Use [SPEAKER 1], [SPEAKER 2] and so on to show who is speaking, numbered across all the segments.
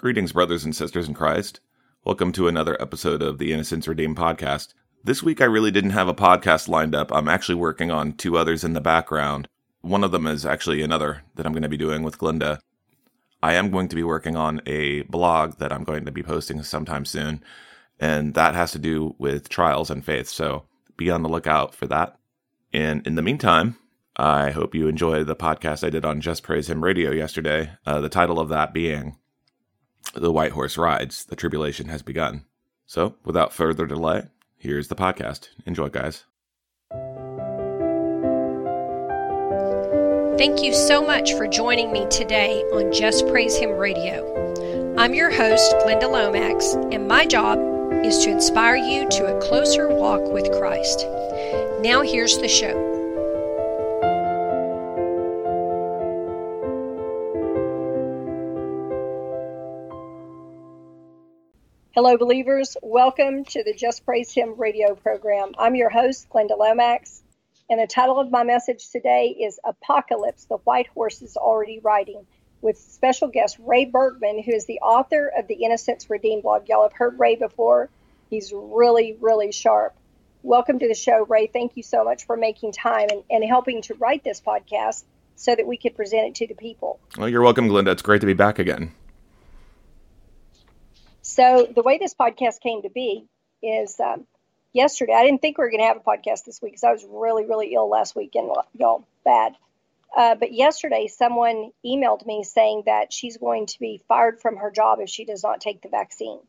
[SPEAKER 1] Greetings, brothers and sisters in Christ. Welcome to another episode of the Innocence Redeemed podcast. This week, I really didn't have a podcast lined up. I'm actually working on two others in the background. One of them is actually another that I'm going to be doing with Glenda. I am going to be working on a blog that I'm going to be posting sometime soon, and that has to do with trials and faith. So be on the lookout for that. And in the meantime, I hope you enjoy the podcast I did on Just Praise Him Radio yesterday. Uh, the title of that being the white horse rides, the tribulation has begun. So, without further delay, here's the podcast. Enjoy, guys.
[SPEAKER 2] Thank you so much for joining me today on Just Praise Him Radio. I'm your host, Glenda Lomax, and my job is to inspire you to a closer walk with Christ. Now, here's the show.
[SPEAKER 3] Hello, believers. Welcome to the Just Praise Him radio program. I'm your host, Glenda Lomax, and the title of my message today is Apocalypse The White Horse is Already Riding, with special guest Ray Bergman, who is the author of the Innocence Redeemed blog. Y'all have heard Ray before. He's really, really sharp. Welcome to the show, Ray. Thank you so much for making time and, and helping to write this podcast so that we could present it to the people.
[SPEAKER 1] Well, you're welcome, Glenda. It's great to be back again.
[SPEAKER 3] So the way this podcast came to be is um, yesterday. I didn't think we were going to have a podcast this week because I was really, really ill last week and y'all bad. Uh, but yesterday, someone emailed me saying that she's going to be fired from her job if she does not take the vaccine.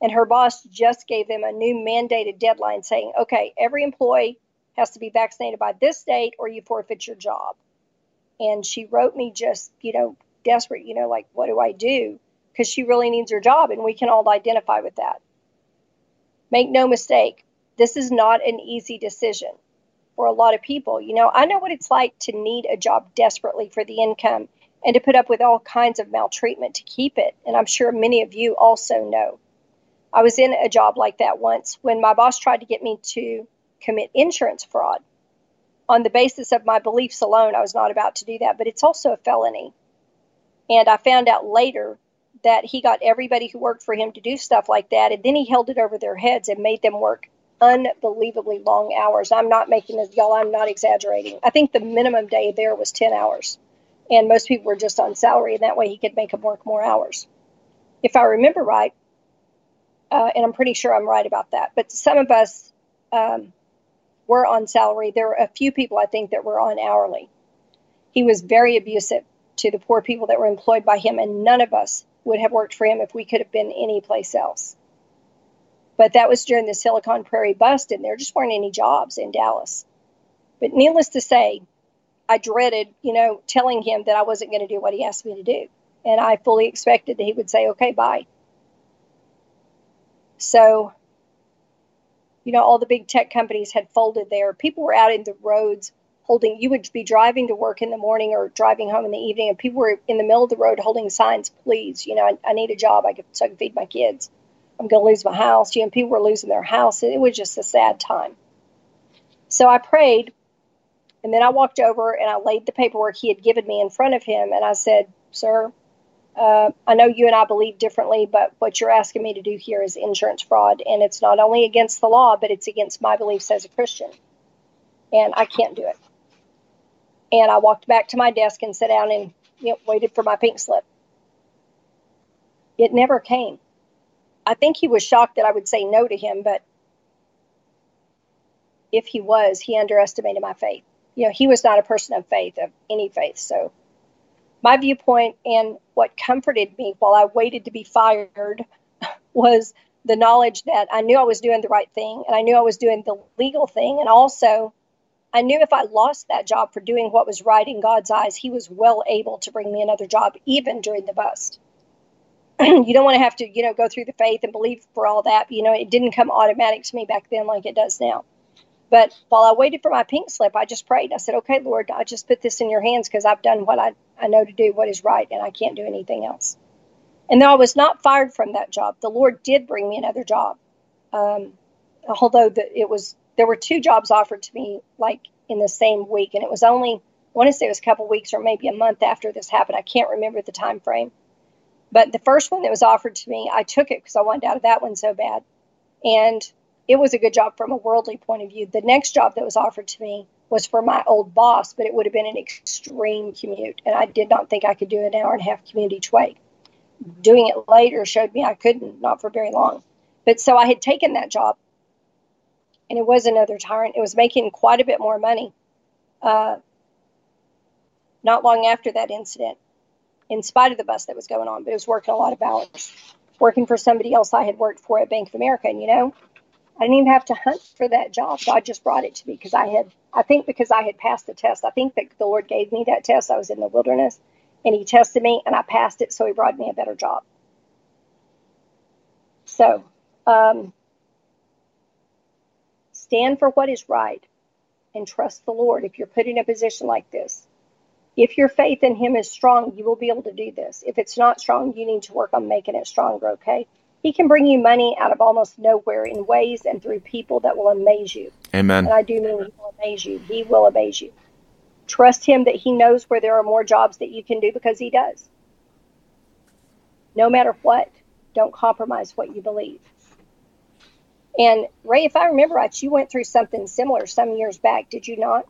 [SPEAKER 3] And her boss just gave them a new mandated deadline saying, okay, every employee has to be vaccinated by this date or you forfeit your job. And she wrote me just, you know, desperate, you know, like, what do I do? Because she really needs her job, and we can all identify with that. Make no mistake, this is not an easy decision for a lot of people. You know, I know what it's like to need a job desperately for the income and to put up with all kinds of maltreatment to keep it. And I'm sure many of you also know. I was in a job like that once when my boss tried to get me to commit insurance fraud. On the basis of my beliefs alone, I was not about to do that, but it's also a felony. And I found out later that he got everybody who worked for him to do stuff like that. And then he held it over their heads and made them work unbelievably long hours. I'm not making this, y'all, I'm not exaggerating. I think the minimum day there was 10 hours. And most people were just on salary, and that way he could make them work more hours. If I remember right, uh, and I'm pretty sure I'm right about that, but some of us um, were on salary. There were a few people, I think, that were on hourly. He was very abusive to the poor people that were employed by him, and none of us would have worked for him if we could have been any place else. But that was during the Silicon Prairie bust, and there just weren't any jobs in Dallas. But needless to say, I dreaded, you know, telling him that I wasn't going to do what he asked me to do. And I fully expected that he would say, okay, bye. So, you know, all the big tech companies had folded there. People were out in the roads holding you would be driving to work in the morning or driving home in the evening and people were in the middle of the road holding signs please you know i, I need a job I could, so i can feed my kids i'm going to lose my house you know people were losing their house it was just a sad time so i prayed and then i walked over and i laid the paperwork he had given me in front of him and i said sir uh, I know you and I believe differently, but what you're asking me to do here is insurance fraud, and it's not only against the law, but it's against my beliefs as a Christian, and I can't do it. And I walked back to my desk and sat down and you know, waited for my pink slip. It never came. I think he was shocked that I would say no to him, but if he was, he underestimated my faith. You know, he was not a person of faith, of any faith. So, my viewpoint and what comforted me while I waited to be fired was the knowledge that I knew I was doing the right thing and I knew I was doing the legal thing. And also, I knew if I lost that job for doing what was right in God's eyes, He was well able to bring me another job, even during the bust. you don't want to have to, you know, go through the faith and believe for all that. You know, it didn't come automatic to me back then like it does now. But while I waited for my pink slip, I just prayed. I said, okay, Lord, I just put this in your hands because I've done what I, I know to do, what is right, and I can't do anything else. And though I was not fired from that job, the Lord did bring me another job. Um, although the, it was there were two jobs offered to me like in the same week, and it was only I want to say it was a couple weeks or maybe a month after this happened. I can't remember the time frame, But the first one that was offered to me, I took it because I wanted out of that one so bad. And it was a good job from a worldly point of view. The next job that was offered to me was for my old boss, but it would have been an extreme commute. And I did not think I could do an hour and a half commute each way. Doing it later showed me I couldn't, not for very long. But so I had taken that job, and it was another tyrant. It was making quite a bit more money. Uh, not long after that incident, in spite of the bus that was going on, but it was working a lot of hours, working for somebody else I had worked for at Bank of America. And you know, I didn't even have to hunt for that job. God just brought it to me because I had, I think, because I had passed the test. I think that the Lord gave me that test. I was in the wilderness and He tested me and I passed it. So He brought me a better job. So, um, stand for what is right and trust the Lord if you're put in a position like this. If your faith in Him is strong, you will be able to do this. If it's not strong, you need to work on making it stronger, okay? He can bring you money out of almost nowhere in ways and through people that will amaze you.
[SPEAKER 1] Amen.
[SPEAKER 3] And I do mean He will amaze you. He will amaze you. Trust Him that He knows where there are more jobs that you can do because He does. No matter what, don't compromise what you believe. And Ray, if I remember right, you went through something similar some years back, did you not?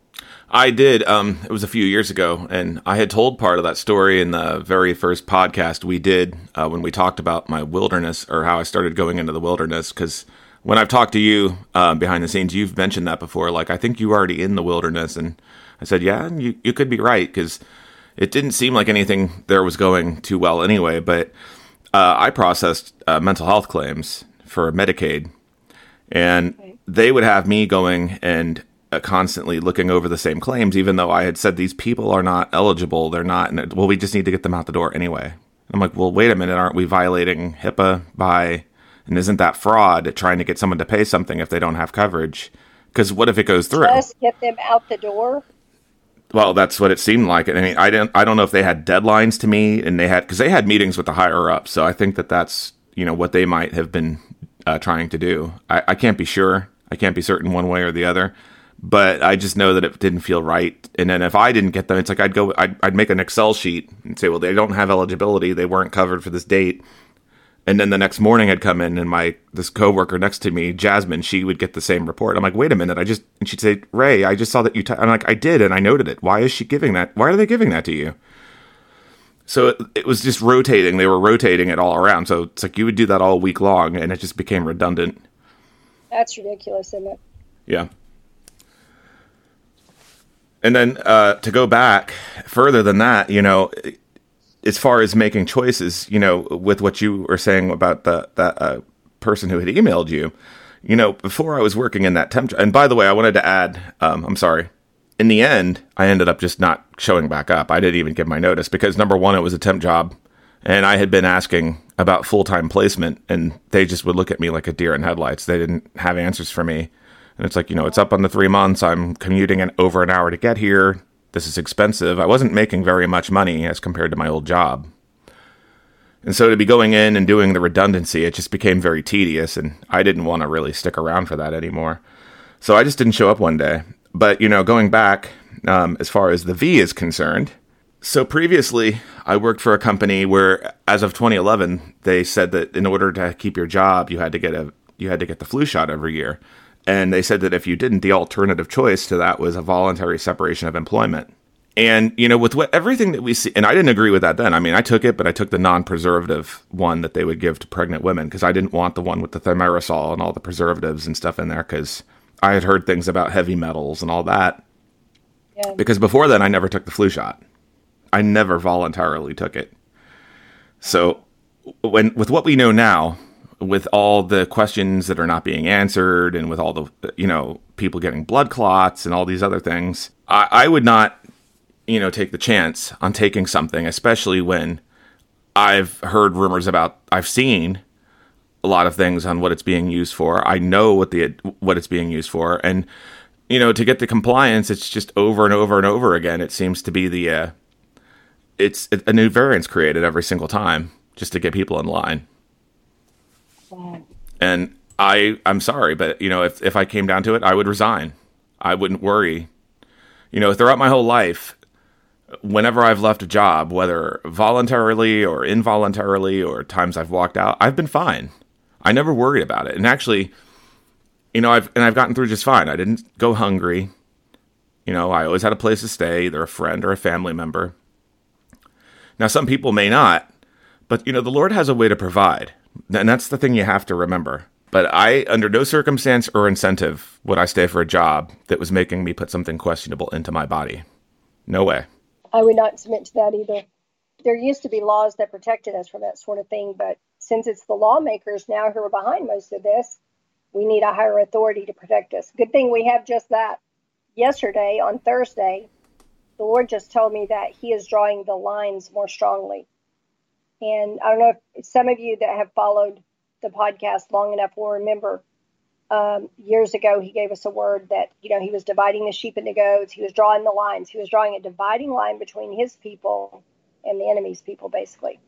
[SPEAKER 1] I did. Um, it was a few years ago, and I had told part of that story in the very first podcast we did uh, when we talked about my wilderness or how I started going into the wilderness. Because when I've talked to you uh, behind the scenes, you've mentioned that before. Like, I think you were already in the wilderness, and I said, yeah, you you could be right because it didn't seem like anything there was going too well anyway. But uh, I processed uh, mental health claims for Medicaid and okay. they would have me going and uh, constantly looking over the same claims, even though I had said these people are not eligible. They're not. And well, we just need to get them out the door anyway. I'm like, well, wait a minute. Aren't we violating HIPAA by, and isn't that fraud trying to get someone to pay something if they don't have coverage? Because what if it goes through?
[SPEAKER 3] Just get them out the door.
[SPEAKER 1] Well, that's what it seemed like. I mean, I didn't. I don't know if they had deadlines to me, and they had because they had meetings with the higher up. So I think that that's you know what they might have been uh, trying to do. I, I can't be sure. I can't be certain one way or the other, but I just know that it didn't feel right. And then if I didn't get them, it's like I'd go, I'd, I'd make an Excel sheet and say, well, they don't have eligibility. They weren't covered for this date. And then the next morning I'd come in and my, this coworker next to me, Jasmine, she would get the same report. I'm like, wait a minute. I just, and she'd say, Ray, I just saw that you, i I'm like, I did. And I noted it. Why is she giving that? Why are they giving that to you? So it, it, was just rotating. They were rotating it all around. So it's like you would do that all week long, and it just became redundant.
[SPEAKER 3] That's ridiculous, isn't it?
[SPEAKER 1] Yeah. And then uh, to go back further than that, you know, as far as making choices, you know, with what you were saying about the that uh, person who had emailed you, you know, before I was working in that temp, and by the way, I wanted to add, um, I'm sorry, in the end, I ended up just not showing back up. I didn't even give my notice because number one, it was a temp job, and I had been asking about full time placement, and they just would look at me like a deer in headlights. They didn't have answers for me, and it's like you know, it's up on the three months. I'm commuting an over an hour to get here. This is expensive. I wasn't making very much money as compared to my old job. And so to be going in and doing the redundancy, it just became very tedious, and I didn't want to really stick around for that anymore. So I just didn't show up one day. But, you know, going back um, as far as the V is concerned, so previously I worked for a company where, as of 2011, they said that in order to keep your job, you had to get a you had to get the flu shot every year, and they said that if you didn't, the alternative choice to that was a voluntary separation of employment. And you know, with what everything that we see, and I didn't agree with that then. I mean, I took it, but I took the non-preservative one that they would give to pregnant women because I didn't want the one with the thimerosal and all the preservatives and stuff in there because I had heard things about heavy metals and all that. Yeah. Because before then, I never took the flu shot. I never voluntarily took it. So, when with what we know now, with all the questions that are not being answered, and with all the you know people getting blood clots and all these other things, I, I would not you know take the chance on taking something, especially when I've heard rumors about, I've seen a lot of things on what it's being used for. I know what the what it's being used for, and you know to get the compliance, it's just over and over and over again. It seems to be the uh, it's a new variance created every single time just to get people in line. And I I'm sorry, but you know if if I came down to it, I would resign. I wouldn't worry. You know, throughout my whole life, whenever I've left a job, whether voluntarily or involuntarily or times I've walked out, I've been fine. I never worried about it. And actually, you know, I've and I've gotten through just fine. I didn't go hungry. You know, I always had a place to stay, either a friend or a family member. Now, some people may not, but you know, the Lord has a way to provide. And that's the thing you have to remember. But I, under no circumstance or incentive, would I stay for a job that was making me put something questionable into my body. No way.
[SPEAKER 3] I would not submit to that either. There used to be laws that protected us from that sort of thing, but since it's the lawmakers now who are behind most of this, we need a higher authority to protect us. Good thing we have just that. Yesterday, on Thursday, the Lord just told me that He is drawing the lines more strongly. And I don't know if some of you that have followed the podcast long enough will remember um, years ago he gave us a word that you know he was dividing the sheep into goats he was drawing the lines he was drawing a dividing line between his people and the enemy's people basically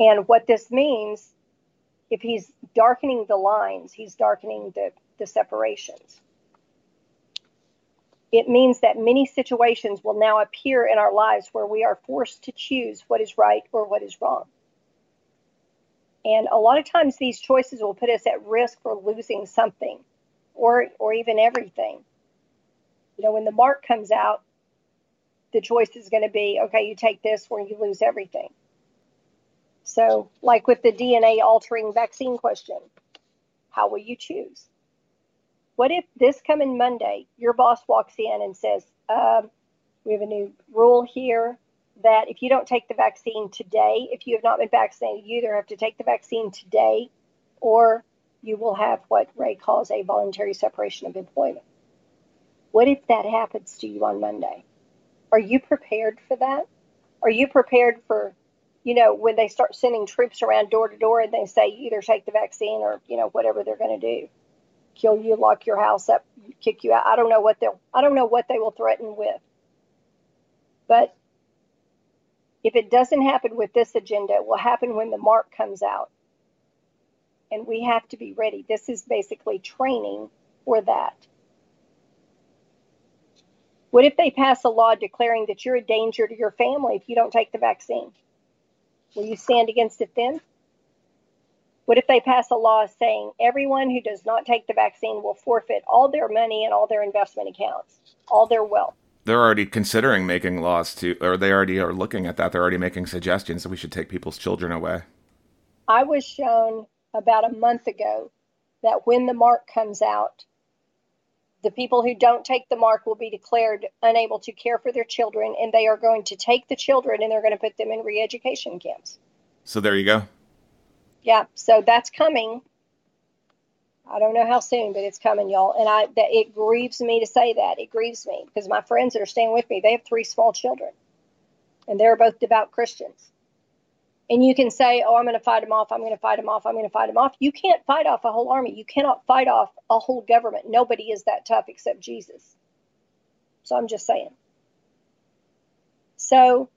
[SPEAKER 3] and what this means if he's darkening the lines he's darkening the, the separations it means that many situations will now appear in our lives where we are forced to choose what is right or what is wrong and a lot of times these choices will put us at risk for losing something or or even everything. You know, when the mark comes out, the choice is going to be okay, you take this or you lose everything. So, like with the DNA altering vaccine question, how will you choose? What if this coming Monday, your boss walks in and says, um, We have a new rule here that if you don't take the vaccine today, if you have not been vaccinated, you either have to take the vaccine today or you will have what Ray calls a voluntary separation of employment. What if that happens to you on Monday? Are you prepared for that? Are you prepared for, you know, when they start sending troops around door to door and they say either take the vaccine or, you know, whatever they're going to do, kill you, lock your house up, kick you out. I don't know what they'll, I don't know what they will threaten with. But if it doesn't happen with this agenda, it will happen when the mark comes out. And we have to be ready. This is basically training for that. What if they pass a law declaring that you're a danger to your family if you don't take the vaccine? Will you stand against it then? What if they pass a law saying everyone who does not take the vaccine will forfeit all their money and all their investment accounts, all their wealth?
[SPEAKER 1] they're already considering making laws to, or they already are looking at that. They're already making suggestions that we should take people's children away.
[SPEAKER 3] I was shown about a month ago that when the mark comes out, the people who don't take the mark will be declared unable to care for their children, and they are going to take the children and they're going to put them in re education camps.
[SPEAKER 1] So there you go.
[SPEAKER 3] Yeah, so that's coming. I don't know how soon, but it's coming, y'all. And I that it grieves me to say that. It grieves me because my friends that are staying with me, they have three small children. And they're both devout Christians. And you can say, "Oh, I'm going to fight them off. I'm going to fight them off. I'm going to fight them off." You can't fight off a whole army. You cannot fight off a whole government. Nobody is that tough except Jesus. So I'm just saying. So,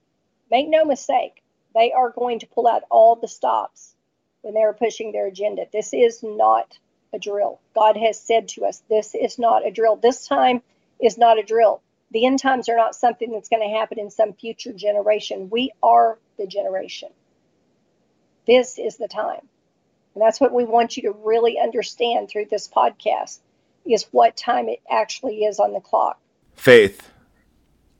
[SPEAKER 3] make no mistake, they are going to pull out all the stops when they are pushing their agenda. This is not a drill. God has said to us, this is not a drill. This time is not a drill. The end times are not something that's going to happen in some future generation. We are the generation. This is the time. And that's what we want you to really understand through this podcast is what time it actually is on the clock.
[SPEAKER 1] Faith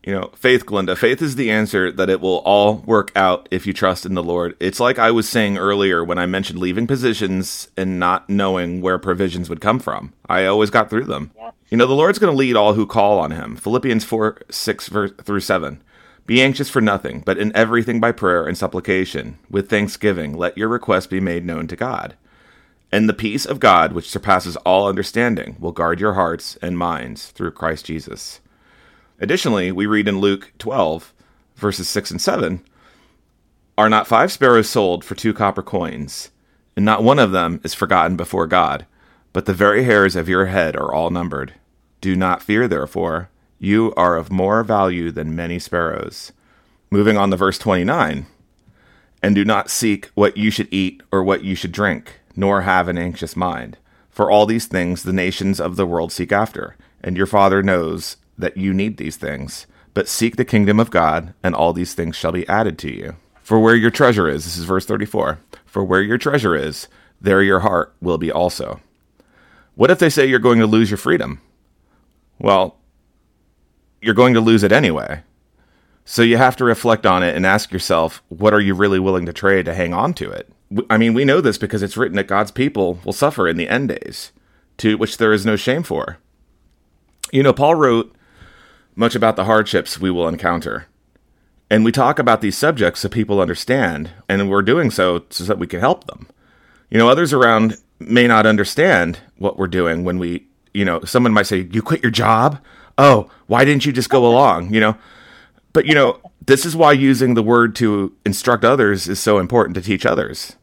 [SPEAKER 1] you know, faith, Glenda. Faith is the answer that it will all work out if you trust in the Lord. It's like I was saying earlier when I mentioned leaving positions and not knowing where provisions would come from. I always got through them. Yeah. You know, the Lord's going to lead all who call on him. Philippians 4 6 verse, through 7. Be anxious for nothing, but in everything by prayer and supplication, with thanksgiving, let your requests be made known to God. And the peace of God, which surpasses all understanding, will guard your hearts and minds through Christ Jesus. Additionally, we read in Luke 12, verses 6 and 7 Are not five sparrows sold for two copper coins? And not one of them is forgotten before God, but the very hairs of your head are all numbered. Do not fear, therefore. You are of more value than many sparrows. Moving on to verse 29 And do not seek what you should eat or what you should drink, nor have an anxious mind. For all these things the nations of the world seek after, and your Father knows that you need these things, but seek the kingdom of God, and all these things shall be added to you. For where your treasure is, this is verse 34, for where your treasure is, there your heart will be also. What if they say you're going to lose your freedom? Well, you're going to lose it anyway. So you have to reflect on it and ask yourself, what are you really willing to trade to hang on to it? I mean, we know this because it's written that God's people will suffer in the end days, to which there is no shame for. You know, Paul wrote much about the hardships we will encounter. And we talk about these subjects so people understand, and we're doing so so that we can help them. You know, others around may not understand what we're doing when we, you know, someone might say, You quit your job? Oh, why didn't you just go along? You know, but you know, this is why using the word to instruct others is so important to teach others.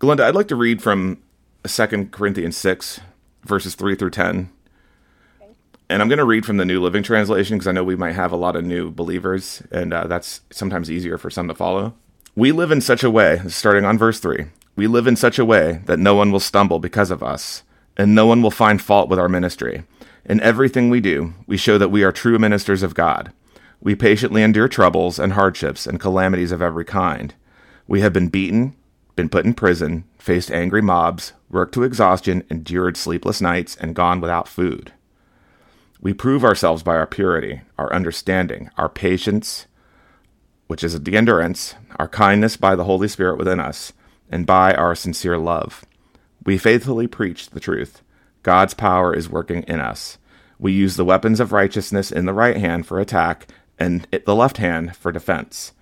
[SPEAKER 1] Glenda, I'd like to read from 2 Corinthians 6, verses 3 through 10. And I'm going to read from the New Living Translation because I know we might have a lot of new believers, and uh, that's sometimes easier for some to follow. We live in such a way, starting on verse 3, we live in such a way that no one will stumble because of us, and no one will find fault with our ministry. In everything we do, we show that we are true ministers of God. We patiently endure troubles and hardships and calamities of every kind. We have been beaten, been put in prison, faced angry mobs, worked to exhaustion, endured sleepless nights, and gone without food. We prove ourselves by our purity, our understanding, our patience, which is the endurance, our kindness by the Holy Spirit within us, and by our sincere love. We faithfully preach the truth. God's power is working in us. We use the weapons of righteousness in the right hand for attack and the left hand for defense.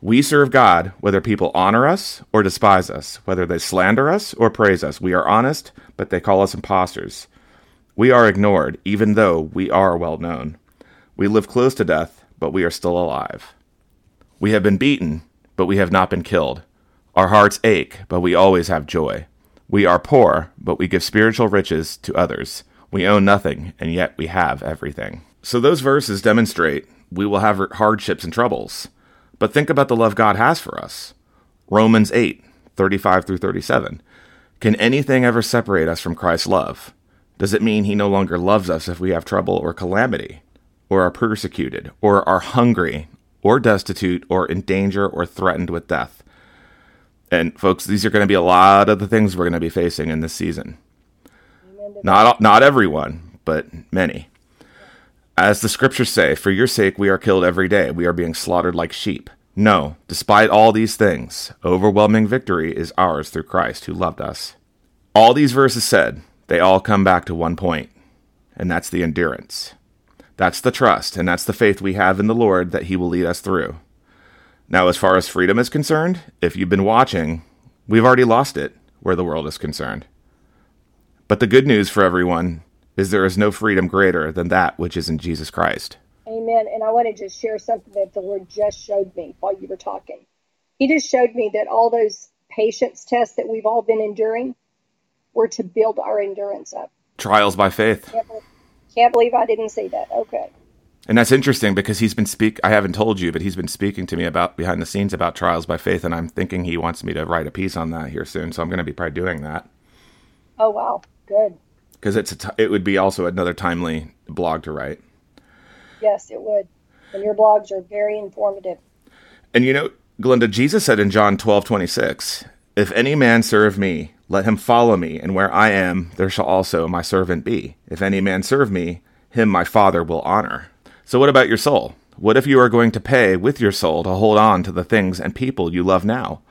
[SPEAKER 1] We serve God whether people honor us or despise us, whether they slander us or praise us. We are honest, but they call us impostors. We are ignored, even though we are well known. We live close to death, but we are still alive. We have been beaten, but we have not been killed. Our hearts ache, but we always have joy. We are poor, but we give spiritual riches to others. We own nothing, and yet we have everything. So those verses demonstrate we will have hardships and troubles. But think about the love God has for us. Romans 8, 35 through 37. Can anything ever separate us from Christ's love? Does it mean he no longer loves us if we have trouble or calamity, or are persecuted, or are hungry, or destitute, or in danger, or threatened with death? And folks, these are going to be a lot of the things we're going to be facing in this season. Not not everyone, but many. As the scriptures say, for your sake we are killed every day, we are being slaughtered like sheep. No, despite all these things, overwhelming victory is ours through Christ who loved us. All these verses said, they all come back to one point, and that's the endurance. That's the trust, and that's the faith we have in the Lord that He will lead us through. Now, as far as freedom is concerned, if you've been watching, we've already lost it where the world is concerned. But the good news for everyone is there is no freedom greater than that which is in Jesus Christ.
[SPEAKER 3] Amen. And I want to just share something that the Lord just showed me while you were talking. He just showed me that all those patience tests that we've all been enduring were to build our endurance up.
[SPEAKER 1] Trials by faith.
[SPEAKER 3] Can't believe, can't believe I didn't see that. Okay.
[SPEAKER 1] And that's interesting because he's been speak. I haven't told you, but he's been speaking to me about behind the scenes about trials by faith, and I'm thinking he wants me to write a piece on that here soon. So I'm going to be probably doing that.
[SPEAKER 3] Oh wow, good
[SPEAKER 1] because it's a t- it would be also another timely blog to write.
[SPEAKER 3] Yes, it would. And your blogs are very informative.
[SPEAKER 1] And you know, Glenda, Jesus said in John twelve twenty six, If any man serve me, let him follow me, and where I am, there shall also my servant be. If any man serve me, him my Father will honor. So, what about your soul? What if you are going to pay with your soul to hold on to the things and people you love now?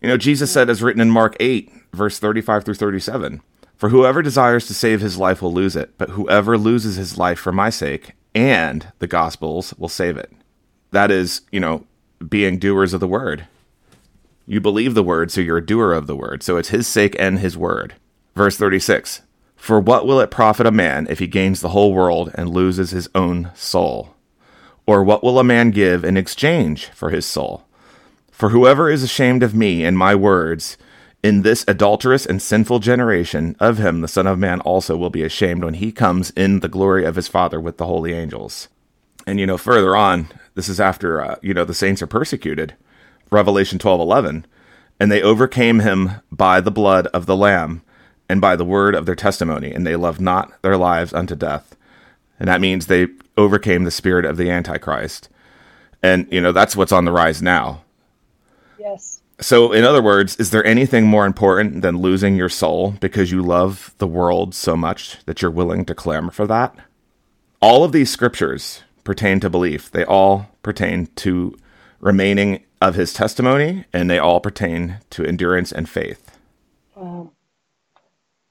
[SPEAKER 1] You know, Jesus said, as written in Mark 8, verse 35 through 37, for whoever desires to save his life will lose it, but whoever loses his life for my sake and the gospel's will save it. That is, you know, being doers of the word. You believe the word, so you're a doer of the word. So it's his sake and his word. Verse 36 For what will it profit a man if he gains the whole world and loses his own soul? Or what will a man give in exchange for his soul? For whoever is ashamed of me and my words, in this adulterous and sinful generation, of him the Son of Man also will be ashamed when he comes in the glory of his Father with the holy angels. And you know, further on, this is after uh, you know the saints are persecuted. Revelation twelve eleven, and they overcame him by the blood of the Lamb and by the word of their testimony, and they loved not their lives unto death. And that means they overcame the spirit of the Antichrist. And, you know, that's what's on the rise now.
[SPEAKER 3] Yes.
[SPEAKER 1] So, in other words, is there anything more important than losing your soul because you love the world so much that you're willing to clamor for that? All of these scriptures pertain to belief. They all pertain to remaining of his testimony, and they all pertain to endurance and faith.
[SPEAKER 3] Um,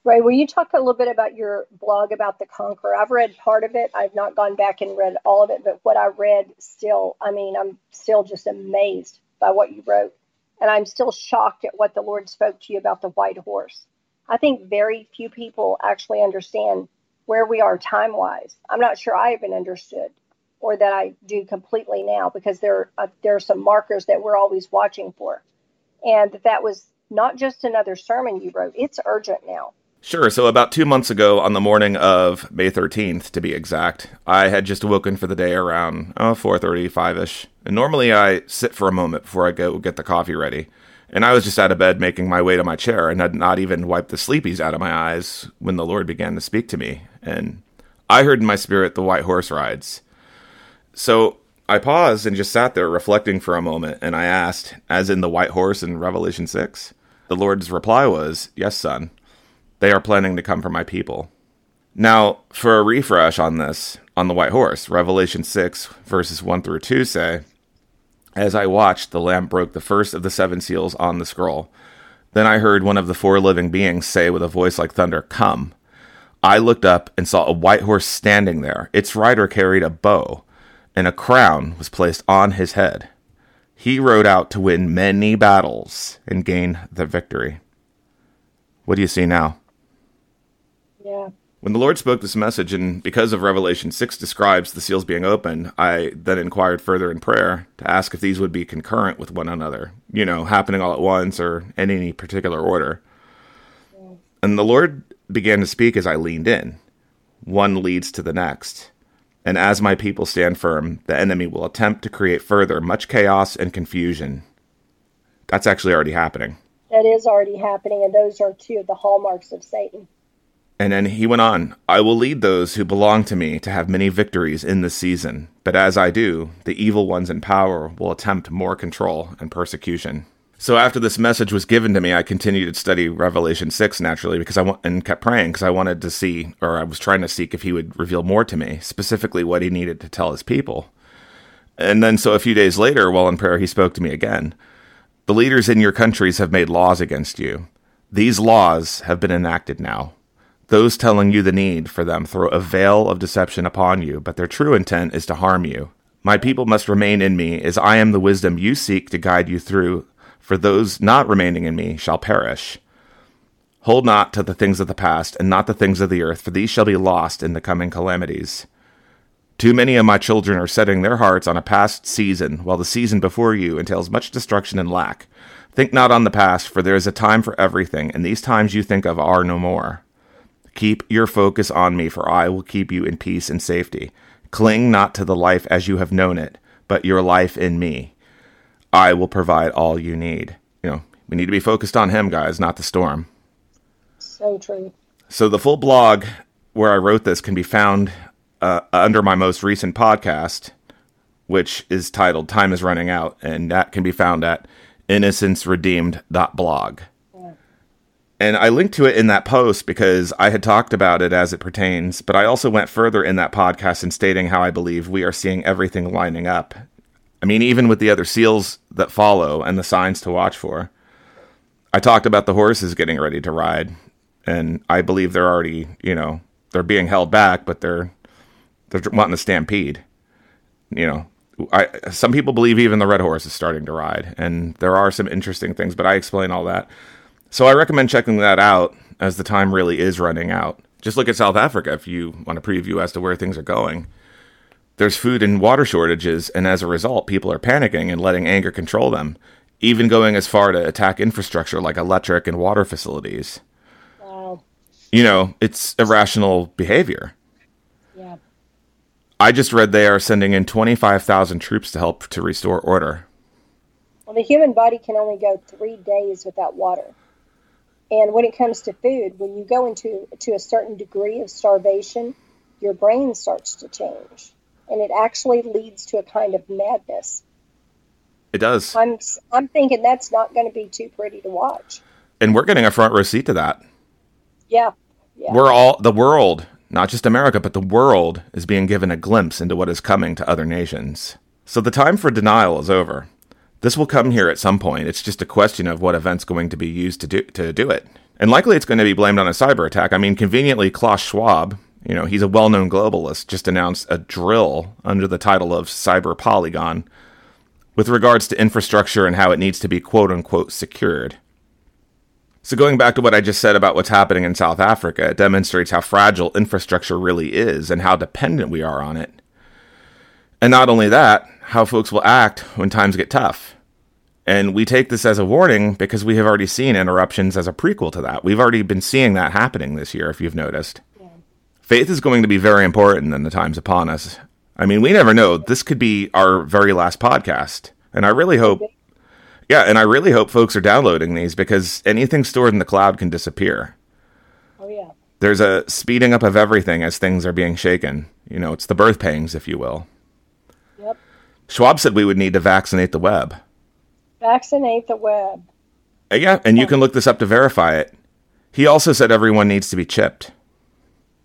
[SPEAKER 3] Ray, will you talk a little bit about your blog about the Conqueror? I've read part of it. I've not gone back and read all of it, but what I read still, I mean, I'm still just amazed by what you wrote. And I'm still shocked at what the Lord spoke to you about the white horse. I think very few people actually understand where we are time wise. I'm not sure I even understood or that I do completely now because there uh, there are some markers that we're always watching for, and that that was not just another sermon you wrote. It's urgent now.
[SPEAKER 1] Sure. So about two months ago, on the morning of May 13th, to be exact, I had just woken for the day around oh, 4:30, ish. And normally I sit for a moment before I go get the coffee ready. And I was just out of bed making my way to my chair and had not even wiped the sleepies out of my eyes when the Lord began to speak to me. And I heard in my spirit the white horse rides. So I paused and just sat there reflecting for a moment, and I asked, as in the white horse in Revelation 6. The Lord's reply was, Yes, son. They are planning to come for my people. Now, for a refresh on this, on the white horse, Revelation 6, verses 1 through 2 say, As I watched, the Lamb broke the first of the seven seals on the scroll. Then I heard one of the four living beings say with a voice like thunder, Come. I looked up and saw a white horse standing there. Its rider carried a bow and a crown was placed on his head. He rode out to win many battles and gain the victory. What do you see now?
[SPEAKER 3] Yeah.
[SPEAKER 1] When the Lord spoke this message, and because of Revelation 6 describes the seals being opened, I then inquired further in prayer to ask if these would be concurrent with one another, you know, happening all at once or in any particular order. Yeah. And the Lord began to speak as I leaned in. One leads to the next. And as my people stand firm, the enemy will attempt to create further much chaos and confusion. That's actually already happening.
[SPEAKER 3] That is already happening, and those are two of the hallmarks of Satan.
[SPEAKER 1] And then he went on, I will lead those who belong to me to have many victories in this season. But as I do, the evil ones in power will attempt more control and persecution. So after this message was given to me, I continued to study Revelation 6 naturally because I want and kept praying because I wanted to see or I was trying to seek if he would reveal more to me, specifically what he needed to tell his people. And then so a few days later, while in prayer, he spoke to me again. The leaders in your countries have made laws against you. These laws have been enacted now. Those telling you the need for them throw a veil of deception upon you, but their true intent is to harm you. My people must remain in me, as I am the wisdom you seek to guide you through for those not remaining in me shall perish. Hold not to the things of the past, and not the things of the earth, for these shall be lost in the coming calamities. Too many of my children are setting their hearts on a past season, while the season before you entails much destruction and lack. Think not on the past, for there is a time for everything, and these times you think of are no more. Keep your focus on me, for I will keep you in peace and safety. Cling not to the life as you have known it, but your life in me. I will provide all you need. You know, we need to be focused on him, guys, not the storm.
[SPEAKER 3] So true.
[SPEAKER 1] So the full blog where I wrote this can be found uh, under my most recent podcast, which is titled "Time Is Running Out," and that can be found at innocenceredeemed.blog. And I linked to it in that post because I had talked about it as it pertains, but I also went further in that podcast in stating how I believe we are seeing everything lining up I mean, even with the other seals that follow and the signs to watch for. I talked about the horses getting ready to ride, and I believe they're already, you know, they're being held back, but they're they're wanting to stampede. You know, I some people believe even the red horse is starting to ride, and there are some interesting things, but I explain all that. So I recommend checking that out as the time really is running out. Just look at South Africa if you want a preview as to where things are going there's food and water shortages, and as a result, people are panicking and letting anger control them, even going as far to attack infrastructure like electric and water facilities.
[SPEAKER 3] Wow.
[SPEAKER 1] You know, it's irrational behavior.
[SPEAKER 3] Yeah.
[SPEAKER 1] I just read they are sending in 25,000 troops to help to restore order.
[SPEAKER 3] Well, the human body can only go three days without water. And when it comes to food, when you go into to a certain degree of starvation, your brain starts to change. And it actually leads to a kind of madness.
[SPEAKER 1] It does.
[SPEAKER 3] I'm I'm thinking that's not going to be too pretty to watch.
[SPEAKER 1] And we're getting a front row seat to that.
[SPEAKER 3] Yeah. Yeah.
[SPEAKER 1] We're all the world, not just America, but the world is being given a glimpse into what is coming to other nations. So the time for denial is over. This will come here at some point. It's just a question of what event's going to be used to do to do it. And likely it's going to be blamed on a cyber attack. I mean, conveniently, Klaus Schwab, you know, he's a well known globalist, just announced a drill under the title of Cyber Polygon with regards to infrastructure and how it needs to be quote unquote secured. So, going back to what I just said about what's happening in South Africa, it demonstrates how fragile infrastructure really is and how dependent we are on it. And not only that, how folks will act when times get tough. And we take this as a warning because we have already seen interruptions as a prequel to that. We've already been seeing that happening this year, if you've noticed. Yeah. Faith is going to be very important in the times upon us. I mean, we never know. This could be our very last podcast. And I really hope yeah, and I really hope folks are downloading these because anything stored in the cloud can disappear.
[SPEAKER 3] Oh yeah.
[SPEAKER 1] There's a speeding up of everything as things are being shaken. You know, it's the birth pangs, if you will.
[SPEAKER 3] Yep.
[SPEAKER 1] Schwab said we would need to vaccinate the web.
[SPEAKER 3] Vaccinate the web.
[SPEAKER 1] Uh, yeah, and you can look this up to verify it. He also said everyone needs to be chipped.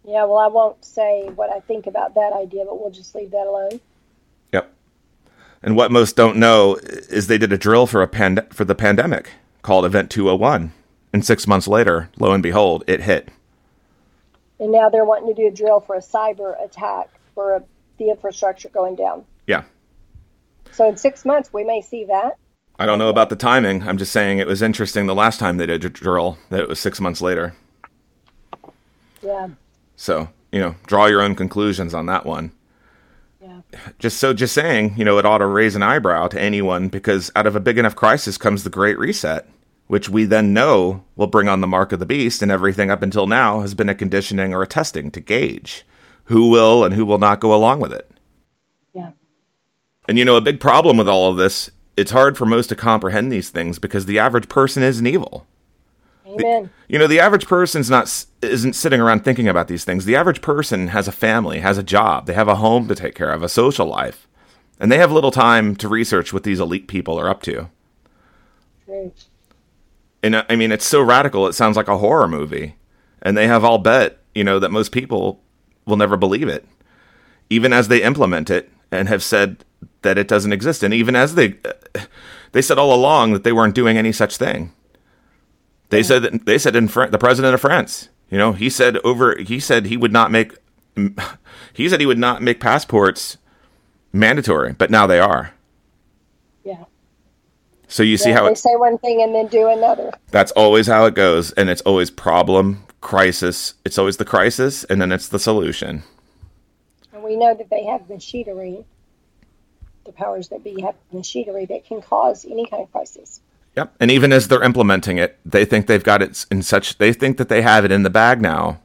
[SPEAKER 3] Yeah, well, I won't say what I think about that idea, but we'll just leave that alone. Yep.
[SPEAKER 1] And what most don't know is they did a drill for a pand- for the pandemic called Event 201. And six months later, lo and behold, it hit.
[SPEAKER 3] And now they're wanting to do a drill for a cyber attack for a, the infrastructure going down.
[SPEAKER 1] Yeah.
[SPEAKER 3] So in six months, we may see that.
[SPEAKER 1] I don't know about the timing. I'm just saying it was interesting the last time they did a drill that it was six months later.
[SPEAKER 3] Yeah.
[SPEAKER 1] So, you know, draw your own conclusions on that one Yeah. just so just saying, you know, it ought to raise an eyebrow to anyone because out of a big enough crisis comes the Great Reset, which we then know will bring on the mark of the beast, and everything up until now has been a conditioning or a testing to gauge who will and who will not go along with it.
[SPEAKER 3] Yeah.
[SPEAKER 1] And you know, a big problem with all of this, it's hard for most to comprehend these things because the average person isn't evil.
[SPEAKER 3] Amen.
[SPEAKER 1] You know, the average person's not isn't sitting around thinking about these things. The average person has a family, has a job, they have a home to take care of, a social life, and they have little time to research what these elite people are up to.
[SPEAKER 3] Right.
[SPEAKER 1] And uh, I mean, it's so radical; it sounds like a horror movie. And they have all bet, you know, that most people will never believe it, even as they implement it and have said that it doesn't exist. And even as they they said all along that they weren't doing any such thing. They said that, they said in Fr- the president of France, you know, he said over he said he would not make he said he would not make passports mandatory, but now they are.
[SPEAKER 3] Yeah.
[SPEAKER 1] So you see how
[SPEAKER 3] they
[SPEAKER 1] it,
[SPEAKER 3] say one thing and then do another.
[SPEAKER 1] That's always how it goes, and it's always problem, crisis. It's always the crisis, and then it's the solution.
[SPEAKER 3] And we know that they have machinery, the powers that be have machinery that can cause any kind of crisis.
[SPEAKER 1] Yep. And even as they're implementing it, they think they've got it in such they think that they have it in the bag now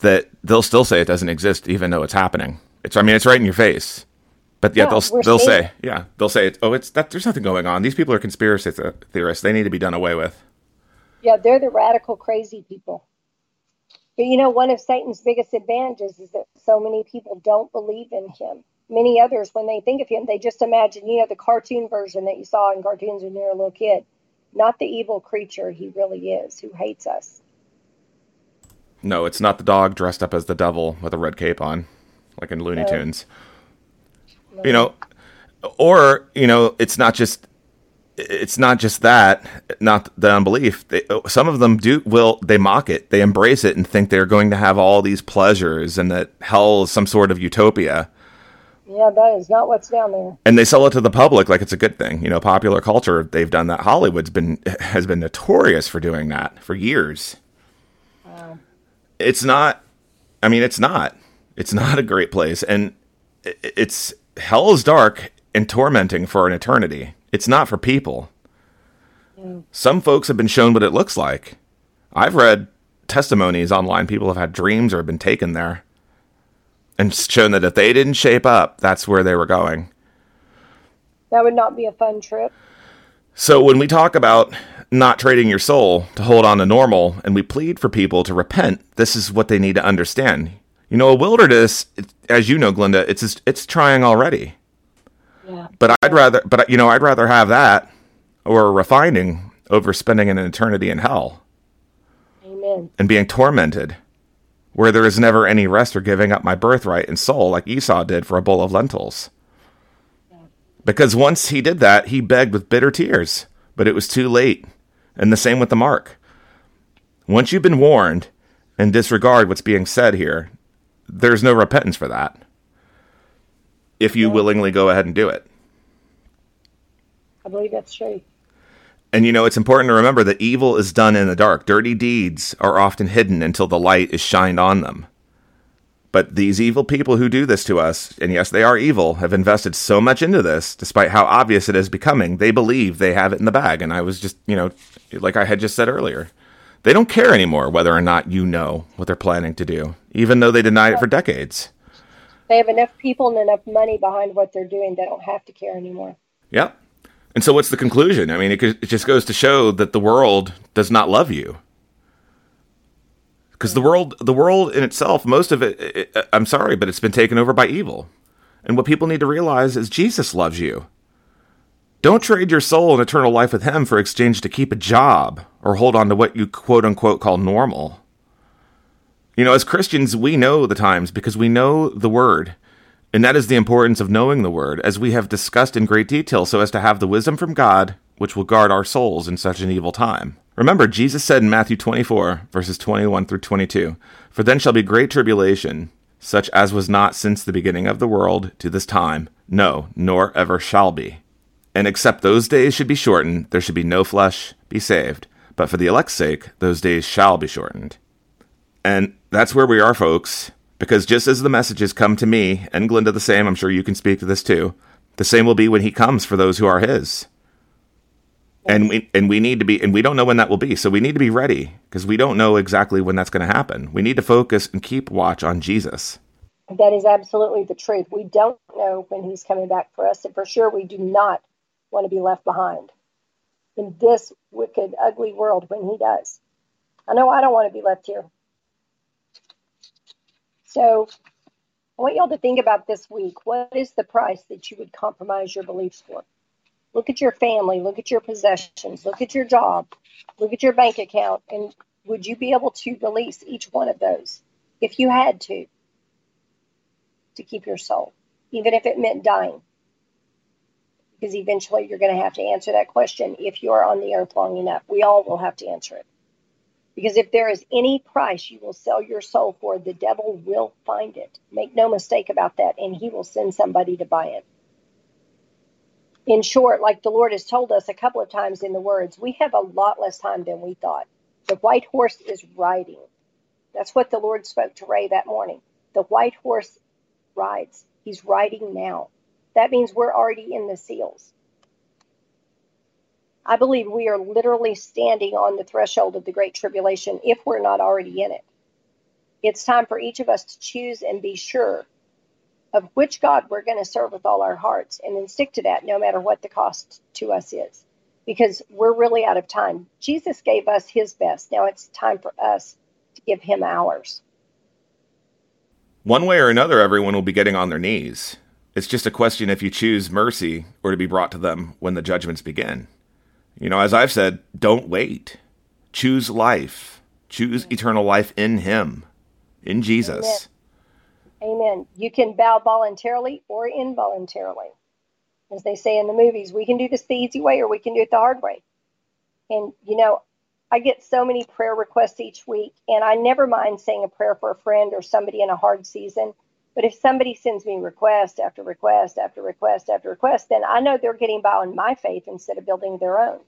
[SPEAKER 1] that they'll still say it doesn't exist even though it's happening. It's I mean it's right in your face. But yet yeah, they'll they'll say, yeah, they'll say oh it's that there's nothing going on. These people are conspiracy theorists. They need to be done away with.
[SPEAKER 3] Yeah, they're the radical crazy people. But you know, one of Satan's biggest advantages is that so many people don't believe in him many others, when they think of him, they just imagine, you know, the cartoon version that you saw in cartoons when you were a little kid, not the evil creature he really is, who hates us.
[SPEAKER 1] No, it's not the dog dressed up as the devil with a red cape on, like in Looney no. Tunes. No. You know, or you know, it's not just it's not just that, not the unbelief. They, oh, some of them do will they mock it, they embrace it, and think they're going to have all these pleasures, and that hell is some sort of utopia.
[SPEAKER 3] Yeah, that is not what's down there.
[SPEAKER 1] And they sell it to the public like it's a good thing. You know, popular culture, they've done that. Hollywood's been has been notorious for doing that for years. Wow. It's not I mean, it's not. It's not a great place and it's hell is dark and tormenting for an eternity. It's not for people. Mm. Some folks have been shown what it looks like. I've read testimonies online people have had dreams or have been taken there and shown that if they didn't shape up, that's where they were going.
[SPEAKER 3] That would not be a fun trip.
[SPEAKER 1] So when we talk about not trading your soul to hold on to normal and we plead for people to repent, this is what they need to understand. You know, a wilderness, as you know, Glenda, it's it's trying already.
[SPEAKER 3] Yeah.
[SPEAKER 1] But I'd rather, but you know, I'd rather have that or refining over spending an eternity in hell.
[SPEAKER 3] Amen.
[SPEAKER 1] And being tormented, where there is never any rest or giving up my birthright and soul, like Esau did for a bowl of lentils. Because once he did that, he begged with bitter tears, but it was too late. And the same with the mark. Once you've been warned and disregard what's being said here, there's no repentance for that. If you willingly go ahead and do it.
[SPEAKER 3] I believe that's true.
[SPEAKER 1] And you know, it's important to remember that evil is done in the dark. Dirty deeds are often hidden until the light is shined on them. But these evil people who do this to us, and yes, they are evil, have invested so much into this, despite how obvious it is becoming. They believe they have it in the bag. And I was just, you know, like I had just said earlier, they don't care anymore whether or not you know what they're planning to do, even though they denied it for decades.
[SPEAKER 3] They have enough people and enough money behind what they're doing, they don't have to care anymore.
[SPEAKER 1] Yep. And so, what's the conclusion? I mean, it, it just goes to show that the world does not love you. Because the world, the world in itself, most of it, it, uh, I'm sorry, but it's been taken over by evil. And what people need to realize is Jesus loves you. Don't trade your soul and eternal life with Him for exchange to keep a job or hold on to what you quote unquote call normal. You know, as Christians, we know the times because we know the Word and that is the importance of knowing the word, as we have discussed in great detail, so as to have the wisdom from God, which will guard our souls in such an evil time. Remember, Jesus said in Matthew 24, verses 21 through 22, For then shall be great tribulation, such as was not since the beginning of the world to this time, no, nor ever shall be. And except those days should be shortened, there should be no flesh be saved. But for the elect's sake, those days shall be shortened. And that's where we are, folks. Because just as the messages come to me, and Glenda the same, I'm sure you can speak to this too, the same will be when he comes for those who are his. And we and we need to be and we don't know when that will be. So we need to be ready because we don't know exactly when that's going to happen. We need to focus and keep watch on Jesus.
[SPEAKER 3] That is absolutely the truth. We don't know when he's coming back for us, and for sure we do not want to be left behind in this wicked, ugly world when he does. I know I don't want to be left here. So I want y'all to think about this week. What is the price that you would compromise your beliefs for? Look at your family, look at your possessions, look at your job, look at your bank account, and would you be able to release each one of those if you had to to keep your soul, even if it meant dying? Because eventually you're going to have to answer that question if you are on the earth long enough. We all will have to answer it. Because if there is any price you will sell your soul for, the devil will find it. Make no mistake about that, and he will send somebody to buy it. In short, like the Lord has told us a couple of times in the words, we have a lot less time than we thought. The white horse is riding. That's what the Lord spoke to Ray that morning. The white horse rides. He's riding now. That means we're already in the seals. I believe we are literally standing on the threshold of the Great Tribulation if we're not already in it. It's time for each of us to choose and be sure of which God we're going to serve with all our hearts and then stick to that no matter what the cost to us is because we're really out of time. Jesus gave us his best. Now it's time for us to give him ours.
[SPEAKER 1] One way or another, everyone will be getting on their knees. It's just a question if you choose mercy or to be brought to them when the judgments begin. You know, as I've said, don't wait. Choose life. Choose eternal life in Him, in Jesus.
[SPEAKER 3] Amen. Amen. You can bow voluntarily or involuntarily. As they say in the movies, we can do this the easy way or we can do it the hard way. And, you know, I get so many prayer requests each week, and I never mind saying a prayer for a friend or somebody in a hard season. But if somebody sends me request after request after request after request, then I know they're getting by on my faith instead of building their own.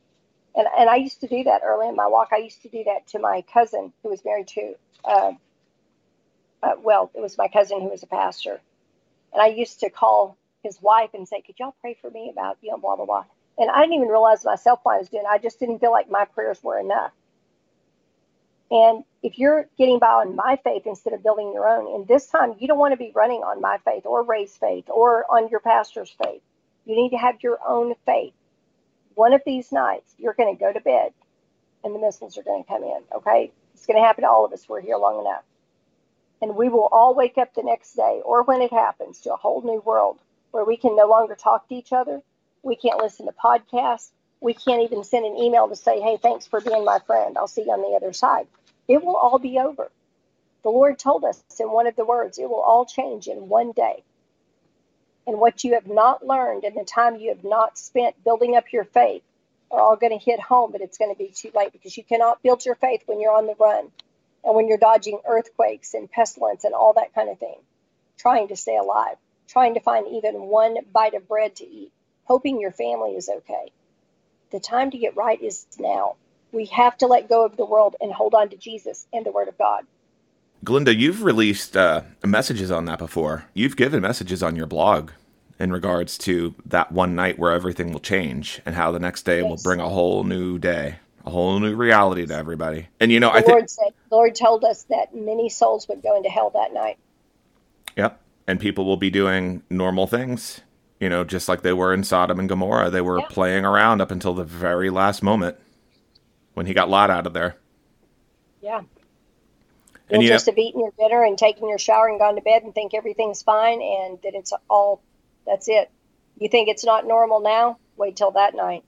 [SPEAKER 3] And, and I used to do that early in my walk. I used to do that to my cousin who was married to, uh, uh, well, it was my cousin who was a pastor. And I used to call his wife and say, Could y'all pray for me about, you know, blah, blah, blah. And I didn't even realize myself what I was doing. I just didn't feel like my prayers were enough. And if you're getting by on my faith instead of building your own, and this time you don't want to be running on my faith or Ray's faith or on your pastor's faith. You need to have your own faith. One of these nights, you're going to go to bed and the missiles are going to come in. Okay. It's going to happen to all of us. We're here long enough. And we will all wake up the next day or when it happens to a whole new world where we can no longer talk to each other. We can't listen to podcasts. We can't even send an email to say, hey, thanks for being my friend. I'll see you on the other side. It will all be over. The Lord told us in one of the words, it will all change in one day. And what you have not learned and the time you have not spent building up your faith are all going to hit home, but it's going to be too late because you cannot build your faith when you're on the run and when you're dodging earthquakes and pestilence and all that kind of thing, trying to stay alive, trying to find even one bite of bread to eat, hoping your family is okay. The time to get right is now. We have to let go of the world and hold on to Jesus and the Word of God.
[SPEAKER 1] Glenda, you've released uh, messages on that before. You've given messages on your blog in regards to that one night where everything will change and how the next day yes. will bring a whole new day, a whole new reality to everybody. And you know,
[SPEAKER 3] the
[SPEAKER 1] I think
[SPEAKER 3] Lord said, Lord told us that many souls would go into hell that night.
[SPEAKER 1] Yep, and people will be doing normal things. You know, just like they were in Sodom and Gomorrah, they were playing around up until the very last moment when he got Lot out of there.
[SPEAKER 3] Yeah. You'll just have eaten your dinner and taken your shower and gone to bed and think everything's fine and that it's all that's it. You think it's not normal now? Wait till that night.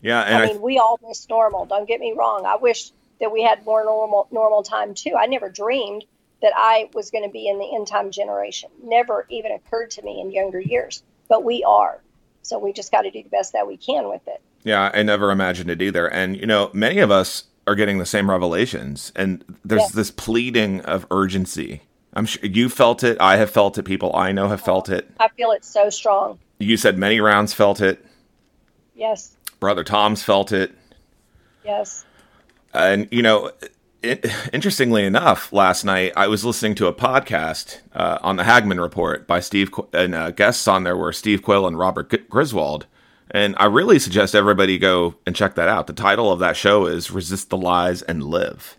[SPEAKER 1] Yeah,
[SPEAKER 3] I mean, we all miss normal. Don't get me wrong. I wish that we had more normal normal time too. I never dreamed that I was going to be in the end time generation. Never even occurred to me in younger years. But we are. So we just got to do the best that we can with it.
[SPEAKER 1] Yeah, I never imagined it either. And you know, many of us are getting the same revelations and there's yes. this pleading of urgency I'm sure you felt it. I have felt it. People I know have felt it.
[SPEAKER 3] I feel it so strong.
[SPEAKER 1] You said many rounds felt it.
[SPEAKER 3] Yes.
[SPEAKER 1] Brother Tom's felt it.
[SPEAKER 3] Yes.
[SPEAKER 1] And you know, it, interestingly enough, last night I was listening to a podcast uh, on the Hagmann Report by Steve, and uh, guests on there were Steve Quayle and Robert G- Griswold. And I really suggest everybody go and check that out. The title of that show is "Resist the Lies and Live."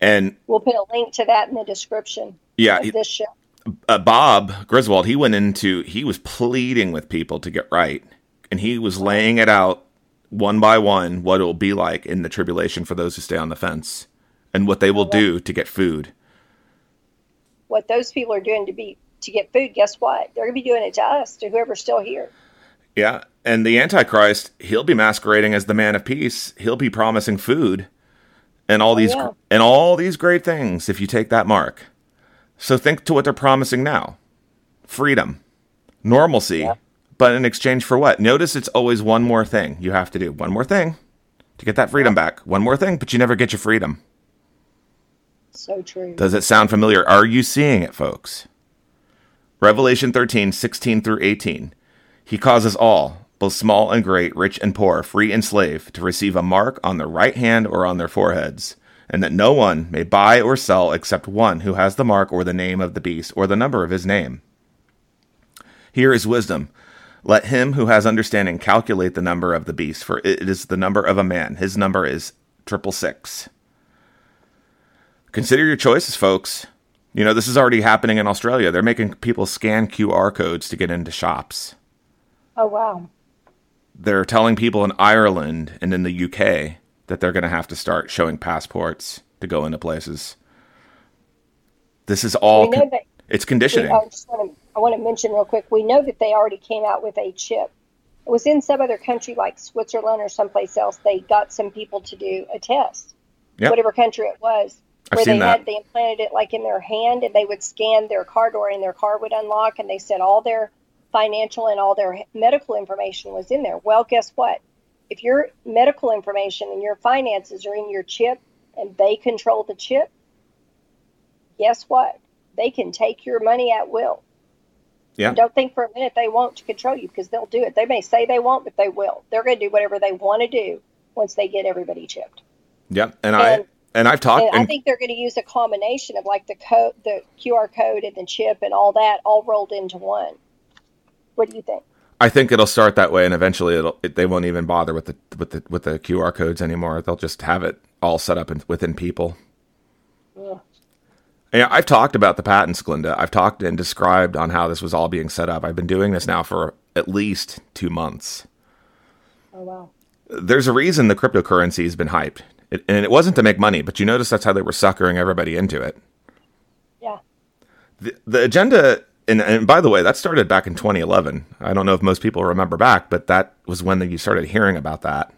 [SPEAKER 1] And
[SPEAKER 3] we'll put a link to that in the description.
[SPEAKER 1] Yeah,
[SPEAKER 3] this show.
[SPEAKER 1] Uh, Bob Griswold, he went into he was pleading with people to get right, and he was laying it out one by one what it will be like in the tribulation for those who stay on the fence, and what they will do to get food.
[SPEAKER 3] What those people are doing to be to get food, guess what? They're going to be doing it to us, to whoever's still here.
[SPEAKER 1] Yeah, and the Antichrist, he'll be masquerading as the man of peace. He'll be promising food and all oh, these yeah. and all these great things if you take that mark. So think to what they're promising now. Freedom, normalcy, yeah. but in exchange for what? Notice it's always one more thing you have to do. One more thing to get that freedom back. One more thing, but you never get your freedom.
[SPEAKER 3] So true.
[SPEAKER 1] Does it sound familiar? Are you seeing it, folks? Revelation 13, 16 through 18. He causes all, both small and great, rich and poor, free and slave, to receive a mark on their right hand or on their foreheads, and that no one may buy or sell except one who has the mark or the name of the beast or the number of his name. Here is wisdom. Let him who has understanding calculate the number of the beast, for it is the number of a man. His number is triple six. Consider your choices, folks. You know, this is already happening in Australia. They're making people scan QR codes to get into shops.
[SPEAKER 3] Oh, wow
[SPEAKER 1] they're telling people in Ireland and in the UK that they're going to have to start showing passports to go into places. This is all con- it's oh, conditioning.
[SPEAKER 3] We, I just want to I want to mention real quick. We know that they already came out with a chip. It was in some other country like Switzerland or someplace else. They got some people to do a test, yep. whatever country it was, where they that. had they implanted it like in their hand and they would scan their car door and their car would unlock and they said all their financial and all their medical information was in there. Well, guess what? If your medical information and your finances are in your chip and they control the chip, guess what? They can take your money at will.
[SPEAKER 1] Yeah.
[SPEAKER 3] And don't think for a minute they won't control you because they'll do it. They may say they won't, but they will. They're going to do whatever they want to do once they get everybody chipped.
[SPEAKER 1] Yep. And, and I and I've talked.
[SPEAKER 3] And I think they're going to use a combination of like the code, the QR code, and the chip, and all that all rolled into one. What do you think?
[SPEAKER 1] I think it'll start that way, and eventually it'll it, they won't even bother with the with the with the QR codes anymore. They'll just have it all set up in, within people. Yeah. Yeah, I've talked about the patents, Glenda. I've talked and described on how this was all being set up. I've been doing this now for at least two months.
[SPEAKER 3] Oh wow!
[SPEAKER 1] There's a reason the cryptocurrency has been hyped, it, and it wasn't to make money, but you notice that's how they were suckering everybody into it. Yeah. The, the agenda, and, and by the way, that started back in 2011. I don't know if most people remember back, but that was when you started hearing about that.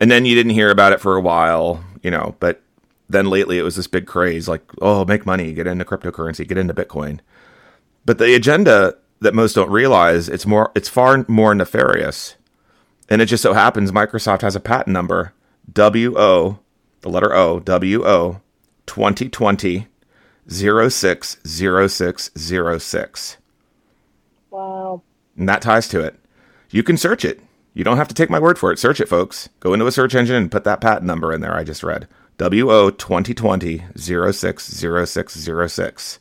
[SPEAKER 1] And then you didn't hear about it for a while, you know, but then lately it was this big craze like, oh, make money, get into cryptocurrency, get into Bitcoin. But the agenda that most don't realize, it's more it's far more nefarious. And it just so happens Microsoft has a patent number WO, the letter O, WO 2020 060606.
[SPEAKER 3] Wow.
[SPEAKER 1] And that ties to it. You can search it. You don't have to take my word for it. Search it, folks. Go into a search engine and put that patent number in there I just read. WO 2020 060606.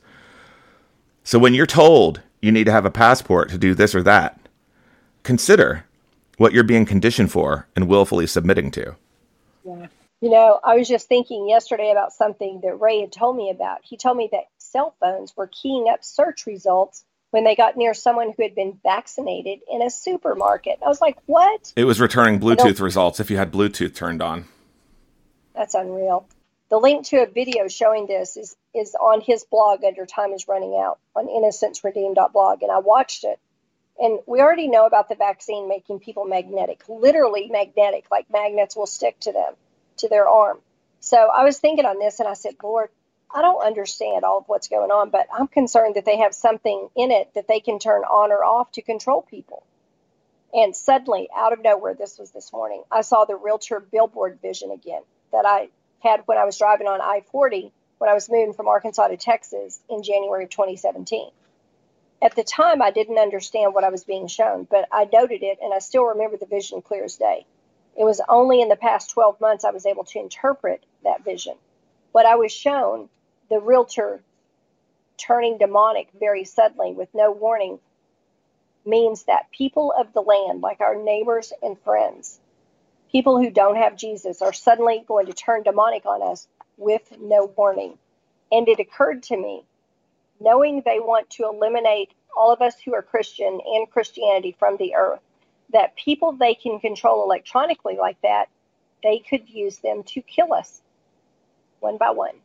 [SPEAKER 1] So when you're told you need to have a passport to do this or that, consider what you're being conditioned for and willfully submitting to.
[SPEAKER 3] Yeah. You know, I was just thinking yesterday about something that Ray had told me about. He told me that cell phones were keying up search results when they got near someone who had been vaccinated in a supermarket. I was like, what?
[SPEAKER 1] It was returning Bluetooth results if you had Bluetooth turned on.
[SPEAKER 3] That's unreal. The link to a video showing this is, is on his blog under Time is Running Out on innocenceredeemed.blog, and I watched it. And we already know about the vaccine making people magnetic, literally magnetic, like magnets will stick to them, to their arm. So I was thinking on this and I said, Lord, I don't understand all of what's going on, but I'm concerned that they have something in it that they can turn on or off to control people. And suddenly, out of nowhere, this was this morning, I saw the realtor billboard vision again that I had when I was driving on I 40 when I was moving from Arkansas to Texas in January of 2017. At the time, I didn't understand what I was being shown, but I noted it and I still remember the vision clear as day. It was only in the past 12 months I was able to interpret that vision. What I was shown, the realtor turning demonic very suddenly with no warning, means that people of the land, like our neighbors and friends, people who don't have Jesus are suddenly going to turn demonic on us with no warning. And it occurred to me, knowing they want to eliminate all of us who are Christian and Christianity from the earth, that people they can control electronically like that, they could use them to kill us one by one.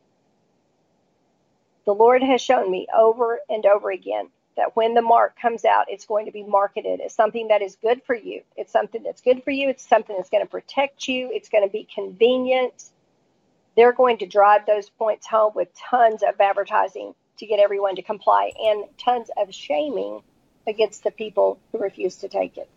[SPEAKER 3] The Lord has shown me over and over again that when the mark comes out, it's going to be marketed as something that is good for you. It's something that's good for you. It's something that's going to protect you. It's going to be convenient. They're going to drive those points home with tons of advertising to get everyone to comply and tons of shaming against the people who refuse to take it.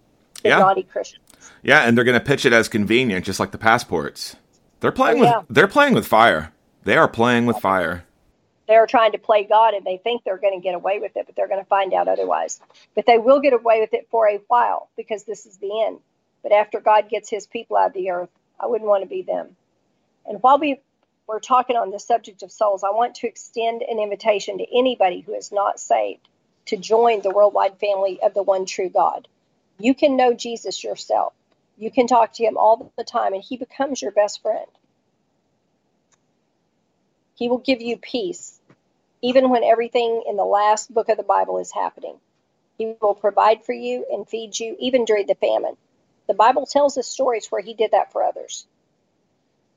[SPEAKER 3] Yeah. naughty Christians.
[SPEAKER 1] Yeah, and they're going to pitch it as convenient, just like the passports. They're playing oh, yeah. with they're playing with fire. They are playing with fire
[SPEAKER 3] they're trying to play God and they think they're going to get away with it, but they're going to find out otherwise. But they will get away with it for a while because this is the end. But after God gets his people out of the earth, I wouldn't want to be them. And while we we're talking on the subject of souls, I want to extend an invitation to anybody who is not saved to join the worldwide family of the one true God. You can know Jesus yourself. You can talk to him all the time, and he becomes your best friend. He will give you peace, even when everything in the last book of the Bible is happening. He will provide for you and feed you, even during the famine. The Bible tells us stories where He did that for others.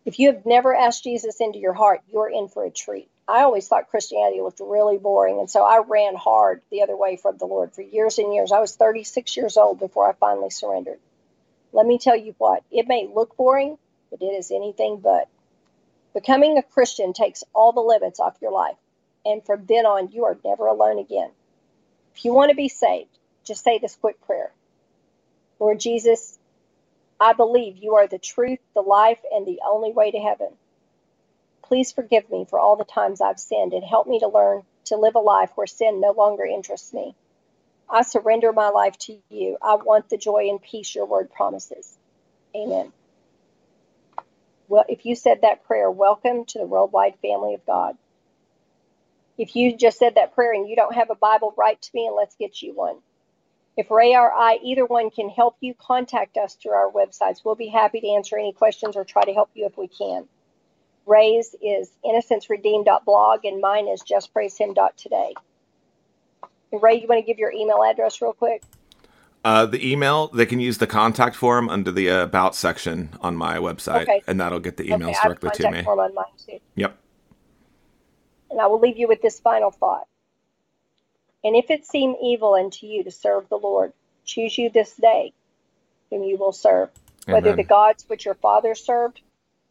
[SPEAKER 3] If you have never asked Jesus into your heart, you're in for a treat. I always thought Christianity looked really boring, and so I ran hard the other way from the Lord for years and years. I was 36 years old before I finally surrendered. Let me tell you what, it may look boring, but it is anything but. Becoming a Christian takes all the limits off your life, and from then on, you are never alone again. If you want to be saved, just say this quick prayer Lord Jesus, I believe you are the truth, the life, and the only way to heaven. Please forgive me for all the times I've sinned and help me to learn to live a life where sin no longer interests me. I surrender my life to you. I want the joy and peace your word promises. Amen. Well, if you said that prayer, welcome to the worldwide family of God. If you just said that prayer and you don't have a Bible, write to me and let's get you one. If Ray or I, either one, can help you, contact us through our websites. We'll be happy to answer any questions or try to help you if we can. Ray's is innocenceredeemed.blog and mine is justpraisehim.today. Ray, you want to give your email address real quick?
[SPEAKER 1] Uh, the email, they can use the contact form under the uh, about section on my website, okay. and that'll get the emails okay, directly to me.
[SPEAKER 3] Form on mine too.
[SPEAKER 1] Yep. And I will leave you with this final thought. And if it seem evil unto you to serve the Lord, choose you this day whom you will serve, whether the gods which your fathers served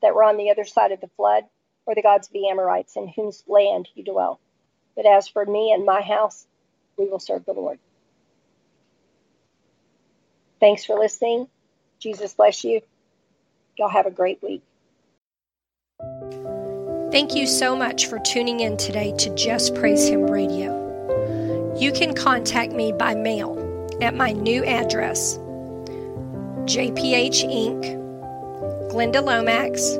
[SPEAKER 1] that were on the other side of the flood, or the gods of the Amorites in whose land you dwell. But as for me and my house, we will serve the Lord. Thanks for listening. Jesus bless you. Y'all have a great week.
[SPEAKER 3] Thank you so much for tuning in today to Just Praise Him Radio. You can contact me by mail at my new address JPH Inc., Glenda Lomax,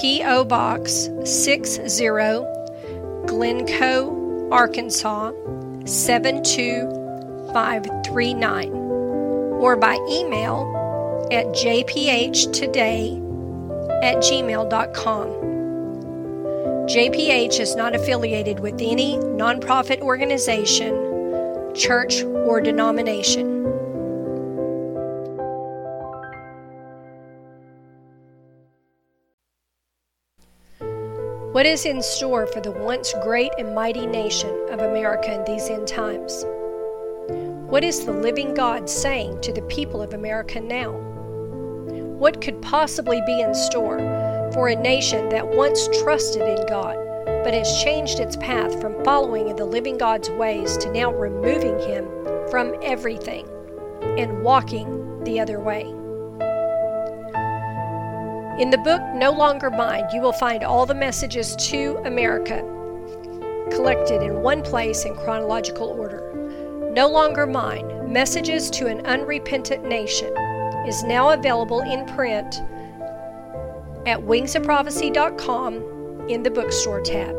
[SPEAKER 3] P.O. Box 60, Glencoe, Arkansas 72539, or by email at jphtoday at gmail.com. JPH is not affiliated with any nonprofit organization, church, or denomination. What is in store for the once great and mighty nation of America in these end times? What is the living God saying to the people of America now? What could possibly be in store for a nation that once trusted in God, but has changed its path from following in the living God's ways to now removing Him from everything and walking the other way? In the book No Longer Mine, you will find all the messages to America collected in one place in chronological order. No Longer Mine Messages to an Unrepentant Nation is now available in print at wingsofprophecy.com in the bookstore tab.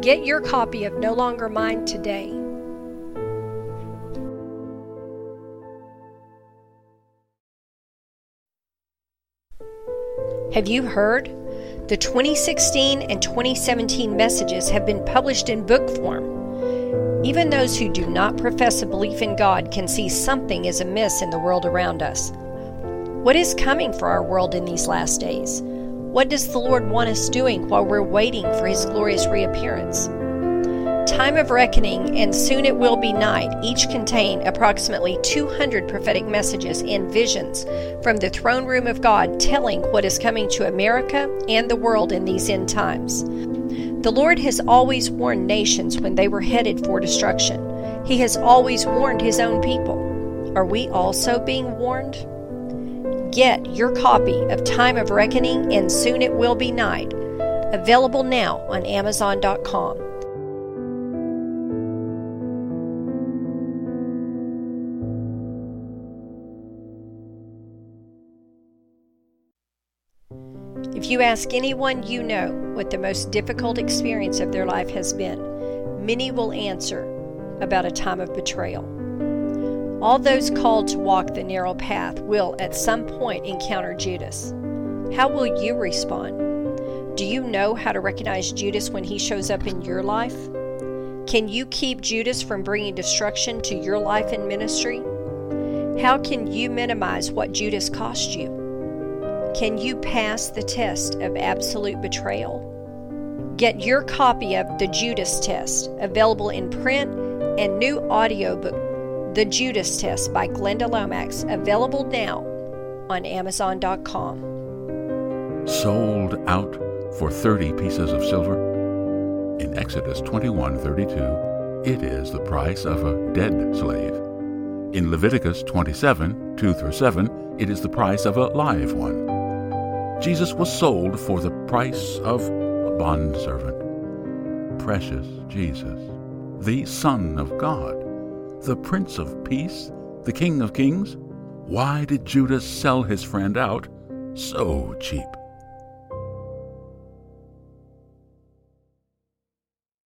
[SPEAKER 3] Get your copy of No Longer Mine today. Have you heard? The 2016 and 2017 messages have been published in book form. Even those who do not profess a belief in God can see something is amiss in the world around us. What is coming for our world in these last days? What does the Lord want us doing while we're waiting for His glorious reappearance? Time of Reckoning and Soon It Will Be Night each contain approximately 200 prophetic messages and visions from the throne room of God telling what is coming to America and the world in these end times. The Lord has always warned nations when they were headed for destruction. He has always warned His own people. Are we also being warned? Get your copy of Time of Reckoning and Soon It Will Be Night, available now on Amazon.com. If you ask anyone you know what the most difficult experience of their life has been, many will answer about a time of betrayal. All those called to walk the narrow path will at some point encounter Judas. How will you respond? Do you know how to recognize Judas when he shows up in your life? Can you keep Judas from bringing destruction to your life and ministry? How can you minimize what Judas cost you? Can you pass the test of absolute betrayal? Get your copy of The Judas Test, available in print and new audiobook, The Judas Test by Glenda Lomax, available now on Amazon.com.
[SPEAKER 4] sold out for 30 pieces of silver? In Exodus 21:32, it is the price of a dead slave. In Leviticus 27, 2 through 7, it is the price of a live one. Jesus was sold for the price of a bondservant. Precious Jesus, the Son of God, the Prince of Peace, the King of Kings. Why did Judas sell his friend out so cheap?